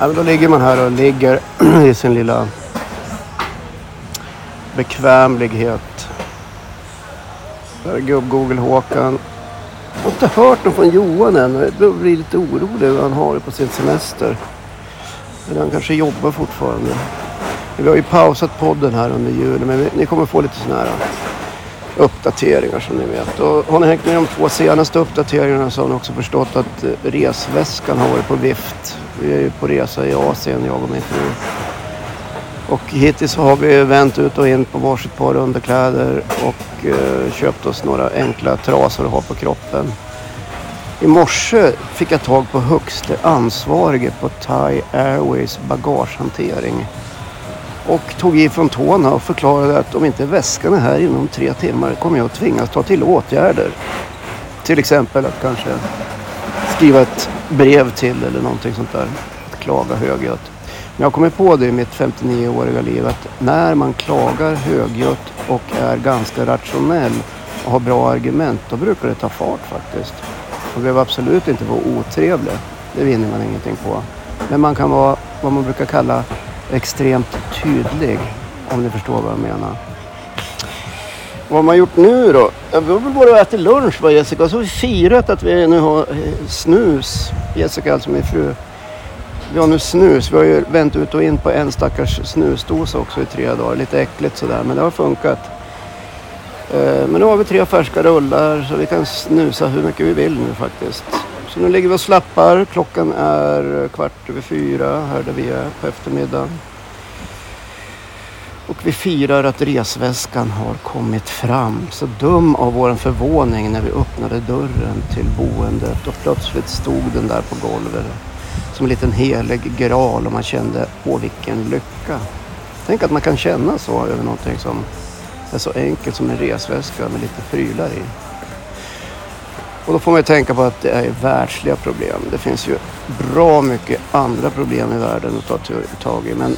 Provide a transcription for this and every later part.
Ja, men då ligger man här och ligger i sin lilla bekvämlighet. Där är gubb-Google-Håkan. Jag har inte hört något från Johan än. Jag blir lite orolig hur han har det på sin semester. Eller han kanske jobbar fortfarande. Vi har ju pausat podden här under julen men ni kommer få lite sådana här uppdateringar som ni vet. Och har ni hängt med de två senaste uppdateringarna så har ni också förstått att eh, resväskan har varit på vift. Vi är ju på resa i Asien, jag och min fru. Och hittills har vi vänt ut och in på varsitt par underkläder och eh, köpt oss några enkla trasor att ha på kroppen. I morse fick jag tag på högste ansvarige på Thai Airways bagagehantering. Och tog i från tårna och förklarade att om inte väskan är här inom tre timmar kommer jag att tvingas ta till åtgärder. Till exempel att kanske skriva ett brev till eller någonting sånt där. Att klaga högljutt. Men jag har kommit på det i mitt 59-åriga liv att när man klagar högljutt och är ganska rationell och har bra argument då brukar det ta fart faktiskt. Man behöver absolut inte vara otrevlig. Det vinner man ingenting på. Men man kan vara vad man brukar kalla extremt tydlig. Om ni förstår vad jag menar. Vad har man gjort nu då? Ja, Vi har väl bara ätit lunch va Jessica? Och så har vi firat att vi nu har eh, snus. Jessica alltså min fru. Vi har nu snus. Vi har ju vänt ut och in på en stackars snusdosa också i tre dagar. Lite äckligt sådär men det har funkat. Eh, men nu har vi tre färska rullar så vi kan snusa hur mycket vi vill nu faktiskt. Så nu ligger vi och slappar. Klockan är kvart över fyra här där vi är på eftermiddagen. Och vi firar att resväskan har kommit fram. Så dum av vår förvåning när vi öppnade dörren till boendet och plötsligt stod den där på golvet. Som en liten helig graal och man kände, åh vilken lycka. Tänk att man kan känna så över någonting som är så enkelt som en resväska med lite prylar i. Och då får man ju tänka på att det är världsliga problem. Det finns ju bra mycket andra problem i världen att ta tag i. Men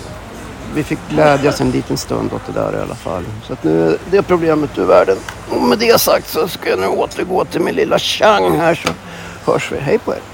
vi fick glädjas en liten stund åt det där i alla fall. Så att nu är det problemet ur världen. Och med det sagt så ska jag nu återgå till min lilla chang här så hörs vi. Hej på er!